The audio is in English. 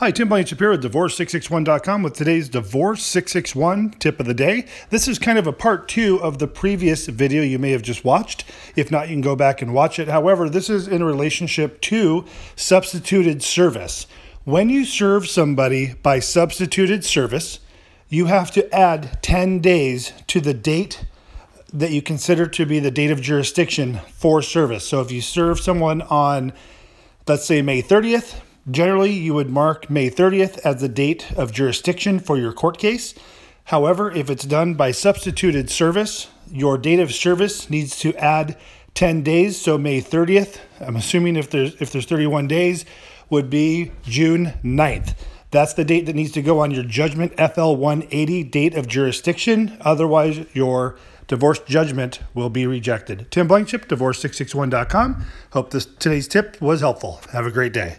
Hi, Tim here at Divorce661.com with today's Divorce 661 tip of the day. This is kind of a part two of the previous video you may have just watched. If not, you can go back and watch it. However, this is in relationship to substituted service. When you serve somebody by substituted service, you have to add 10 days to the date that you consider to be the date of jurisdiction for service. So if you serve someone on, let's say, May 30th, Generally, you would mark May 30th as the date of jurisdiction for your court case. However, if it's done by substituted service, your date of service needs to add 10 days. So May 30th, I'm assuming if there's if there's 31 days, would be June 9th. That's the date that needs to go on your judgment FL 180 date of jurisdiction. Otherwise, your divorce judgment will be rejected. Tim Blankenship, divorce661.com. Hope this today's tip was helpful. Have a great day.